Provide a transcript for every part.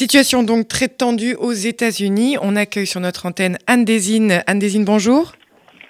Situation donc très tendue aux États-Unis. On accueille sur notre antenne Anne Désine. Anne Désine, bonjour.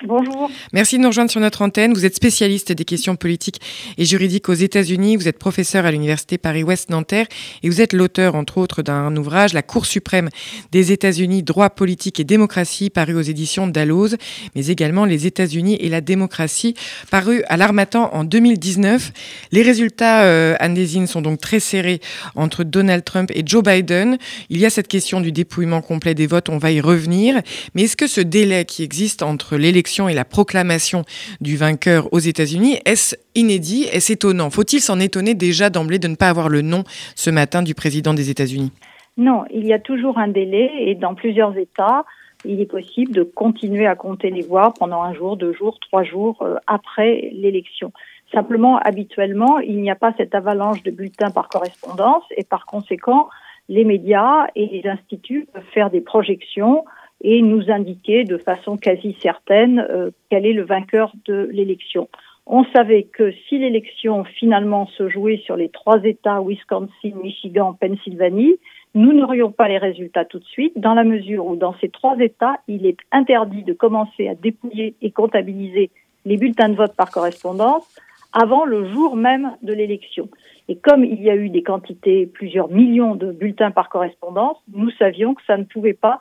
Bonjour. Merci de nous rejoindre sur notre antenne. Vous êtes spécialiste des questions politiques et juridiques aux États-Unis. Vous êtes professeur à l'Université Paris-Ouest Nanterre et vous êtes l'auteur, entre autres, d'un ouvrage, La Cour suprême des États-Unis, droit politique et démocratie, paru aux éditions Dalloz, mais également Les États-Unis et la démocratie, paru à l'Armatan en 2019. Les résultats, euh, Anne sont donc très serrés entre Donald Trump et Joe Biden. Il y a cette question du dépouillement complet des votes, on va y revenir. Mais est-ce que ce délai qui existe entre l'élection et la proclamation du vainqueur aux États-Unis. Est-ce inédit? Est-ce étonnant? Faut-il s'en étonner déjà d'emblée de ne pas avoir le nom ce matin du président des États-Unis? Non, il y a toujours un délai et dans plusieurs États, il est possible de continuer à compter les voix pendant un jour, deux jours, trois jours euh, après l'élection. Simplement, habituellement, il n'y a pas cette avalanche de bulletins par correspondance et par conséquent, les médias et les instituts peuvent faire des projections et nous indiquer de façon quasi certaine euh, quel est le vainqueur de l'élection. On savait que si l'élection finalement se jouait sur les trois États, Wisconsin, Michigan, Pennsylvanie, nous n'aurions pas les résultats tout de suite, dans la mesure où dans ces trois États, il est interdit de commencer à dépouiller et comptabiliser les bulletins de vote par correspondance avant le jour même de l'élection. Et comme il y a eu des quantités, plusieurs millions de bulletins par correspondance, nous savions que ça ne pouvait pas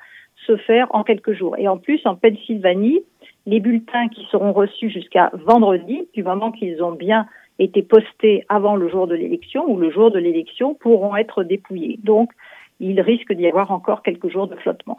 se faire en quelques jours. Et en plus, en Pennsylvanie, les bulletins qui seront reçus jusqu'à vendredi, du moment qu'ils ont bien été postés avant le jour de l'élection ou le jour de l'élection, pourront être dépouillés. Donc, il risque d'y avoir encore quelques jours de flottement.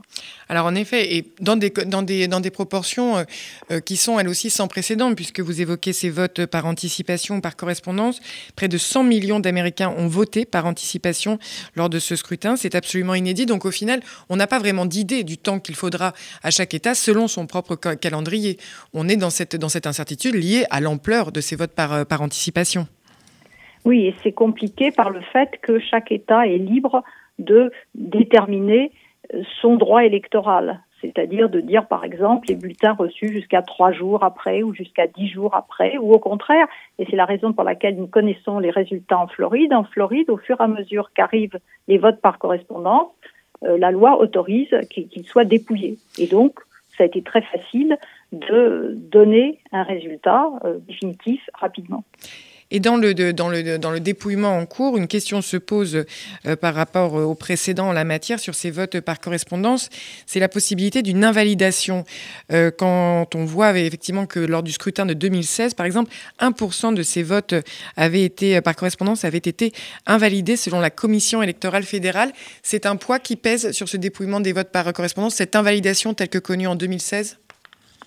Alors en effet, et dans des, dans des, dans des proportions euh, euh, qui sont elles aussi sans précédent, puisque vous évoquez ces votes par anticipation ou par correspondance, près de 100 millions d'Américains ont voté par anticipation lors de ce scrutin. C'est absolument inédit. Donc au final, on n'a pas vraiment d'idée du temps qu'il faudra à chaque État selon son propre calendrier. On est dans cette, dans cette incertitude liée à l'ampleur de ces votes par, euh, par anticipation. Oui, et c'est compliqué par le fait que chaque État est libre de déterminer son droit électoral, c'est-à-dire de dire par exemple les bulletins reçus jusqu'à trois jours après ou jusqu'à dix jours après, ou au contraire, et c'est la raison pour laquelle nous connaissons les résultats en Floride. En Floride, au fur et à mesure qu'arrivent les votes par correspondance, euh, la loi autorise qu'ils soient dépouillés. Et donc, ça a été très facile de donner un résultat euh, définitif rapidement. Et dans le, dépouillement en cours, une question se pose euh, par rapport au précédent en la matière sur ces votes par correspondance, c'est la possibilité d'une invalidation. Euh, quand on voit effectivement que lors du scrutin de 2016, par exemple, 1% de ces votes avaient été, euh, par correspondance avaient été invalidés selon la Commission électorale fédérale. C'est un poids qui pèse sur ce dépouillement des votes par correspondance, cette invalidation telle que connue en 2016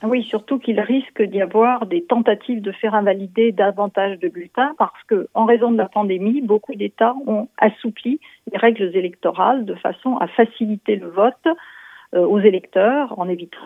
oui, surtout qu'il risque d'y avoir des tentatives de faire invalider davantage de bulletins parce que, en raison de la pandémie, beaucoup d'États ont assoupli les règles électorales de façon à faciliter le vote euh, aux électeurs en évitant.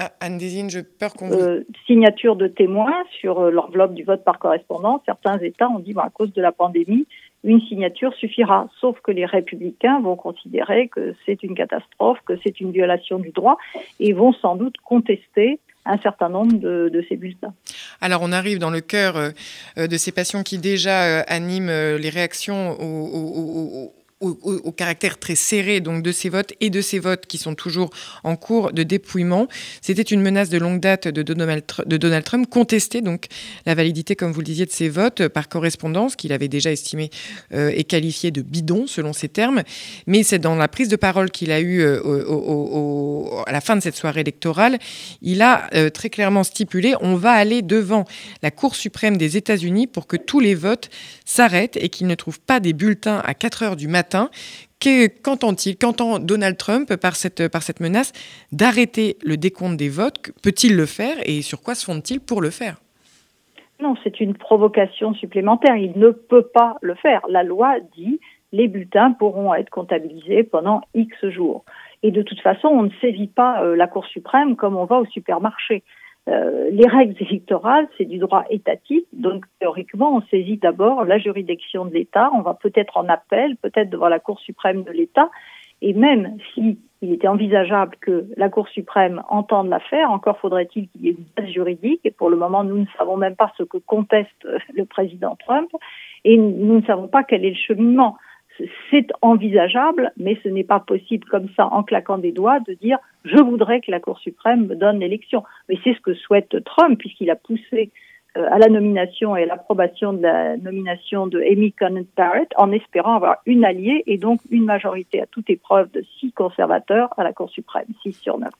Ah, Anne Désine, je peur qu'on euh, signature de témoins sur euh, l'enveloppe du vote par correspondance. Certains États ont dit, bon, à cause de la pandémie, une signature suffira. Sauf que les républicains vont considérer que c'est une catastrophe, que c'est une violation du droit et vont sans doute contester un certain nombre de, ces bulletins. Alors on arrive dans le cœur euh, de ces passions qui déjà euh, animent euh, les réactions aux, au, caractère très serré donc de ces votes et de ces votes qui sont toujours en cours de dépouillement. C'était une menace de longue date de Donald, Trump, contester donc la validité, comme vous le disiez, de ces votes par correspondance qu'il avait déjà estimé euh, et qualifié de bidon selon ses termes. Mais c'est dans la prise de parole qu'il a eue euh, à la fin de cette soirée électorale, il a euh, très clairement stipulé on va aller devant la Cour suprême des États-Unis pour que tous les votes s'arrêtent et qu'ils ne trouvent pas des bulletins à 4 heures du matin Qu'entend-il Qu'entend Donald Trump par cette, par cette menace d'arrêter le décompte des votes? Peut-il le faire et sur quoi se fonde-t-il pour le faire? Non, c'est une provocation supplémentaire. Il ne peut pas le faire. La loi dit les bulletins pourront être comptabilisés pendant X jours. Et de toute façon, on ne saisit pas euh, la Cour suprême comme on va au supermarché. Euh, les règles électorales, c'est du droit étatique, donc théoriquement, on saisit d'abord la juridiction de l'État, on va peut-être en appel, peut-être devant la Cour suprême de l'État, et même si il était envisageable que la Cour suprême entende l'affaire, encore faudrait-il qu'il y ait une base juridique, et pour le moment, nous ne savons même pas ce que conteste le président Trump, et nous ne savons pas quel est le cheminement. C'est envisageable, mais ce n'est pas possible comme ça, en claquant des doigts, de dire je voudrais que la Cour suprême me donne l'élection. Mais c'est ce que souhaite Trump, puisqu'il a poussé euh, à la nomination et à l'approbation de la nomination de Amy Coney Barrett en espérant avoir une alliée et donc une majorité à toute épreuve de six conservateurs à la Cour suprême, six sur neuf.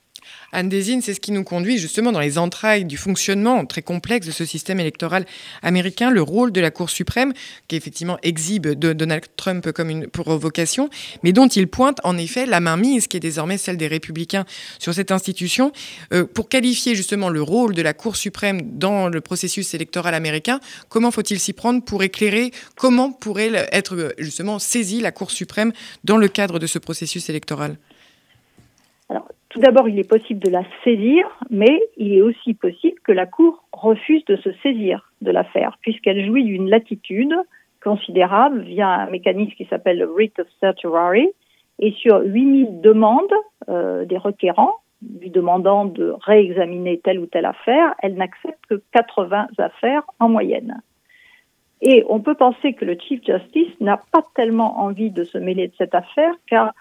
Anne Désine, c'est ce qui nous conduit justement dans les entrailles du fonctionnement très complexe de ce système électoral américain, le rôle de la Cour suprême, qui effectivement exhibe Donald Trump comme une provocation, mais dont il pointe en effet la mainmise qui est désormais celle des républicains sur cette institution. Euh, pour qualifier justement le rôle de la Cour suprême dans le processus électoral américain, comment faut-il s'y prendre pour éclairer? Comment pourrait être justement saisie la Cour suprême dans le cadre de ce processus électoral? Tout d'abord, il est possible de la saisir, mais il est aussi possible que la Cour refuse de se saisir de l'affaire, puisqu'elle jouit d'une latitude considérable via un mécanisme qui s'appelle le writ of certiorari. Et sur 8000 demandes euh, des requérants, lui demandant de réexaminer telle ou telle affaire, elle n'accepte que 80 affaires en moyenne. Et on peut penser que le Chief Justice n'a pas tellement envie de se mêler de cette affaire, car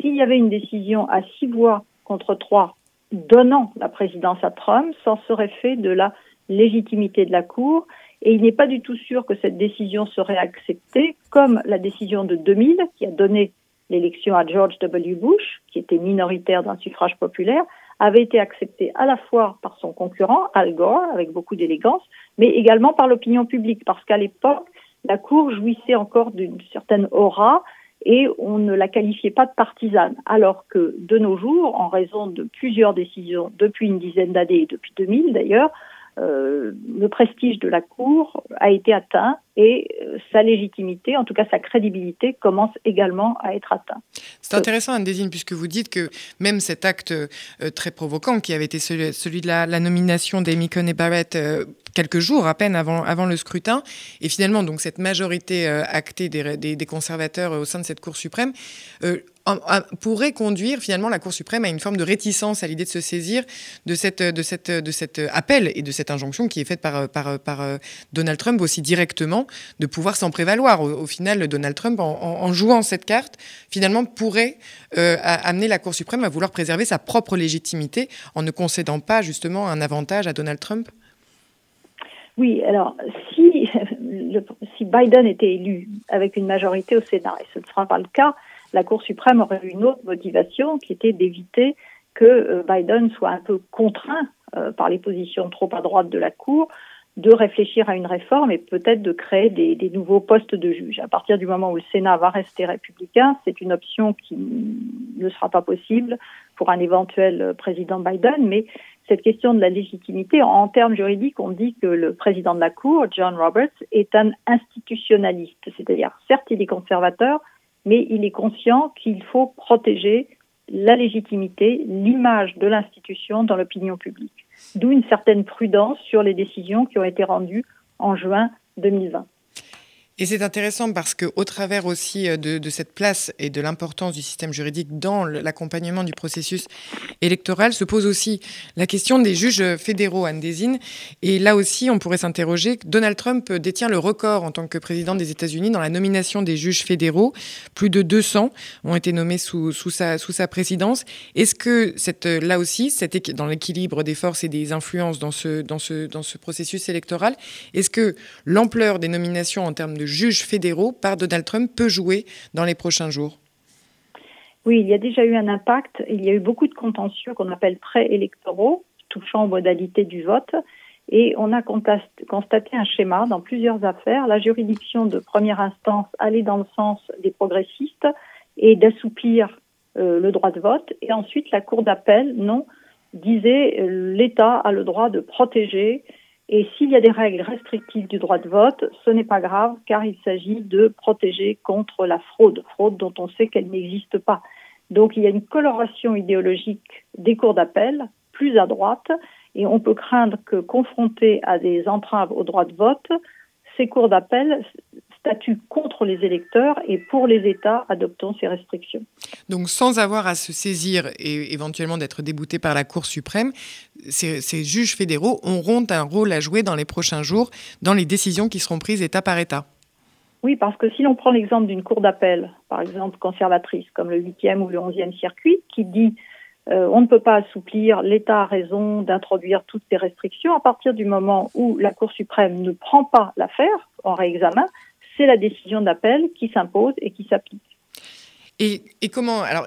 s'il y avait une décision à six voix contre trois donnant la présidence à Trump, s'en serait fait de la légitimité de la Cour et il n'est pas du tout sûr que cette décision serait acceptée, comme la décision de 2000 qui a donné l'élection à George W. Bush, qui était minoritaire d'un suffrage populaire, avait été acceptée à la fois par son concurrent, Al Gore, avec beaucoup d'élégance, mais également par l'opinion publique, parce qu'à l'époque, la Cour jouissait encore d'une certaine aura et on ne la qualifiait pas de partisane. Alors que de nos jours, en raison de plusieurs décisions depuis une dizaine d'années et depuis 2000 d'ailleurs, euh, le prestige de la Cour a été atteint et euh, sa légitimité, en tout cas sa crédibilité, commence également à être atteinte. C'est intéressant, Anne Désigne, puisque vous dites que même cet acte euh, très provoquant qui avait été celui, de la, nomination d'Amy Coney Barrett quelques jours à peine avant, le scrutin, et finalement donc cette majorité actée des, conservateurs au sein de cette Cour suprême, pourrait conduire finalement la Cour suprême à une forme de réticence à l'idée de se saisir de, cette, de, cette, de cet appel et de cette injonction qui est faite par, par, euh, Donald Trump aussi directement, de pouvoir s'en prévaloir. Au, final, Donald Trump, en, jouant cette carte, finalement pourrait euh, amener la Cour suprême à vouloir préserver sa propre légitimité en ne concédant pas justement un avantage à Donald Trump? Oui, alors si, Biden était élu avec une majorité au Sénat, et ce ne sera pas le cas, la Cour suprême aurait une autre motivation qui était d'éviter que euh, Biden soit un peu contraint euh, par les positions trop à droite de la Cour de réfléchir à une réforme et peut-être de créer des, nouveaux postes de juges. À partir du moment où le Sénat va rester républicain, c'est une option qui ne sera pas possible pour un éventuel président Biden, mais cette question de la légitimité, en termes juridiques, on dit que le président de la Cour, John Roberts, est un institutionnaliste, c'est-à-dire certes il est conservateur, mais il est conscient qu'il faut protéger la légitimité, l'image de l'institution dans l'opinion publique. D'où une certaine prudence sur les décisions qui ont été rendues en juin 2020. Et c'est intéressant parce que, au travers aussi euh, de, cette place et de l'importance du système juridique dans l'accompagnement du processus électoral, se pose aussi la question des juges fédéraux, Anne Désine. Et là aussi, on pourrait s'interroger. Donald Trump détient le record en tant que président des États-Unis dans la nomination des juges fédéraux. Plus de 200 ont été nommés sous, sous, sa, sous sa présidence. Est-ce que cette, là aussi, cette, dans l'équilibre des forces et des influences dans ce, dans ce, dans ce processus électoral, est-ce que l'ampleur des nominations en termes de juges fédéraux par Donald Trump peut jouer dans les prochains jours Oui, il y a déjà eu un impact. Il y a eu beaucoup de contentieux qu'on appelle préélectoraux, touchant aux modalités du vote. Et on a constaté un schéma dans plusieurs affaires. La juridiction de première instance allait dans le sens des progressistes et d'assouplir euh, le droit de vote. Et ensuite, la Cour d'appel, non, disait euh, l'État a le droit de protéger et s'il y a des règles restrictives du droit de vote, ce n'est pas grave car il s'agit de protéger contre la fraude, fraude dont on sait qu'elle n'existe pas. Donc il y a une coloration idéologique des cours d'appel plus à droite et on peut craindre que confrontés à des entraves au droit de vote, ces cours d'appel statut contre les électeurs et pour les États, adoptons ces restrictions. Donc sans avoir à se saisir et éventuellement d'être débouté par la Cour suprême, ces, juges fédéraux auront un rôle à jouer dans les prochains jours dans les décisions qui seront prises État par État. Oui, parce que si l'on prend l'exemple d'une cour d'appel, par exemple conservatrice, comme le 8e ou le 11e circuit, qui dit euh, on ne peut pas assouplir, l'État a raison d'introduire toutes ces restrictions, à partir du moment où la Cour suprême ne prend pas l'affaire en réexamen, c'est la décision d'appel qui s'impose et qui s'applique. Et, comment, alors,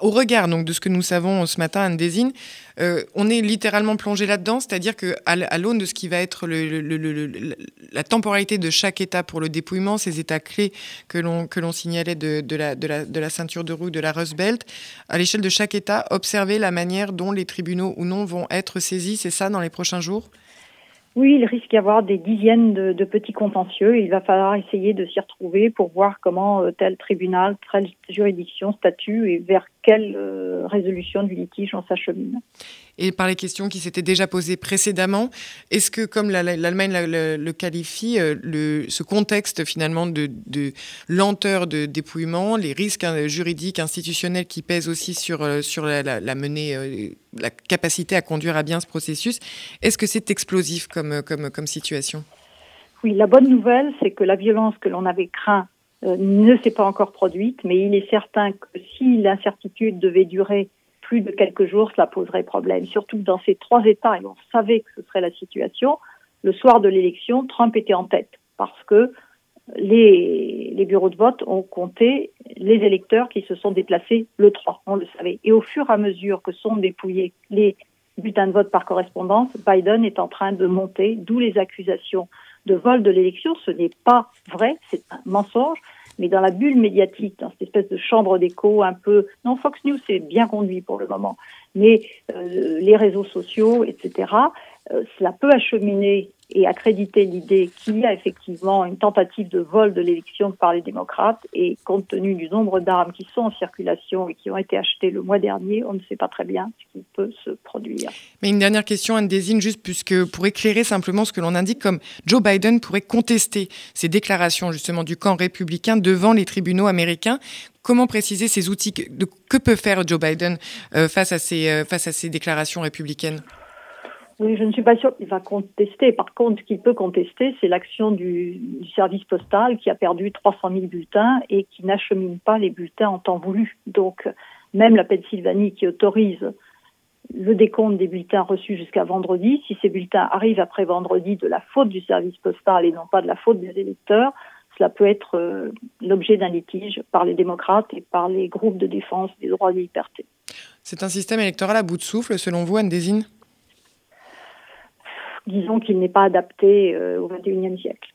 au regard donc de ce que nous savons ce matin, Anne Désine, euh, on est littéralement plongé là-dedans, c'est-à-dire que à, l'aune de ce qui va être la temporalité de chaque État pour le dépouillement, ces États clés que l'on que l'on signalait de, de, la, de, la, de la ceinture de roue, de la Rust Belt, à l'échelle de chaque État, observer la manière dont les tribunaux ou non vont être saisis, c'est ça dans les prochains jours? Oui, il risque d'y avoir des dizaines de, petits contentieux. Il va falloir essayer de s'y retrouver pour voir comment euh, tel tribunal, telle juridiction statue et vers quelle euh, résolution du litige on s'achemine et par les questions qui s'étaient déjà posées précédemment. Est-ce que, comme l'Allemagne le, qualifie, euh, le, ce contexte finalement de, lenteur de dépouillement, les risques hein, juridiques, institutionnels qui pèsent aussi sur, euh, sur la, menée, la capacité à conduire à bien ce processus, est-ce que c'est explosif comme, comme, comme situation? Oui, la bonne nouvelle, c'est que la violence que l'on avait craint ne s'est pas encore produite, mais il est certain que si l'incertitude devait durer plus de quelques jours, cela poserait problème. Surtout dans ces trois États, et on savait que ce serait la situation, le soir de l'élection, Trump était en tête parce que les, les, bureaux de vote ont compté les électeurs qui se sont déplacés le 3, on le savait. Et au fur et à mesure que sont dépouillés les bulletins de vote par correspondance, Biden est en train de monter, d'où les accusations de vol de l'élection. Ce n'est pas vrai, c'est un mensonge mais dans la bulle médiatique, dans cette espèce de chambre d'écho un peu... Non, Fox News, c'est bien conduit pour le moment, mais euh, les réseaux sociaux, etc., euh, cela peut acheminer et accréditer l'idée qu'il y a effectivement une tentative de vol de l'élection par les démocrates et compte tenu du nombre d'armes qui sont en circulation et qui ont été achetées le mois dernier, on ne sait pas très bien ce qui peut se produire. Mais une dernière question, Anne Désigne, juste puisque pour éclairer simplement ce que l'on indique comme Joe Biden pourrait contester ces déclarations justement du camp républicain devant les tribunaux américains. Comment préciser ces outils que, peut faire Joe Biden euh, ces, face à ces déclarations républicaines? Oui, je ne suis pas sûre qu'il va contester. Par contre, ce qu'il peut contester, c'est l'action du, service postal qui a perdu 300 000 bulletins et qui n'achemine pas les bulletins en temps voulu. Donc, même la Pennsylvanie qui autorise le décompte des bulletins reçus jusqu'à vendredi, si ces bulletins arrivent après vendredi de la faute du service postal et non pas de la faute des électeurs, cela peut être euh, l'objet d'un litige par les démocrates et par les groupes de défense des droits et libertés. C'est un système électoral à bout de souffle, selon vous, Anne Désine? Disons qu'il n'est pas adapté euh, au XXIe siècle.